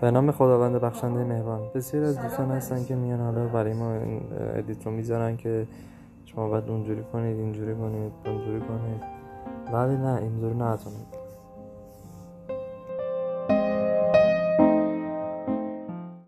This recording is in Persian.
به نام خداوند بخشنده مهربان. بسیار از دوستان هستن که میان حالا برای ما ادیت رو می‌ذارن که شما باید اونجوری کنید اینجوری کنید اونجوری کنید. ولی نه اینجوری نتونید.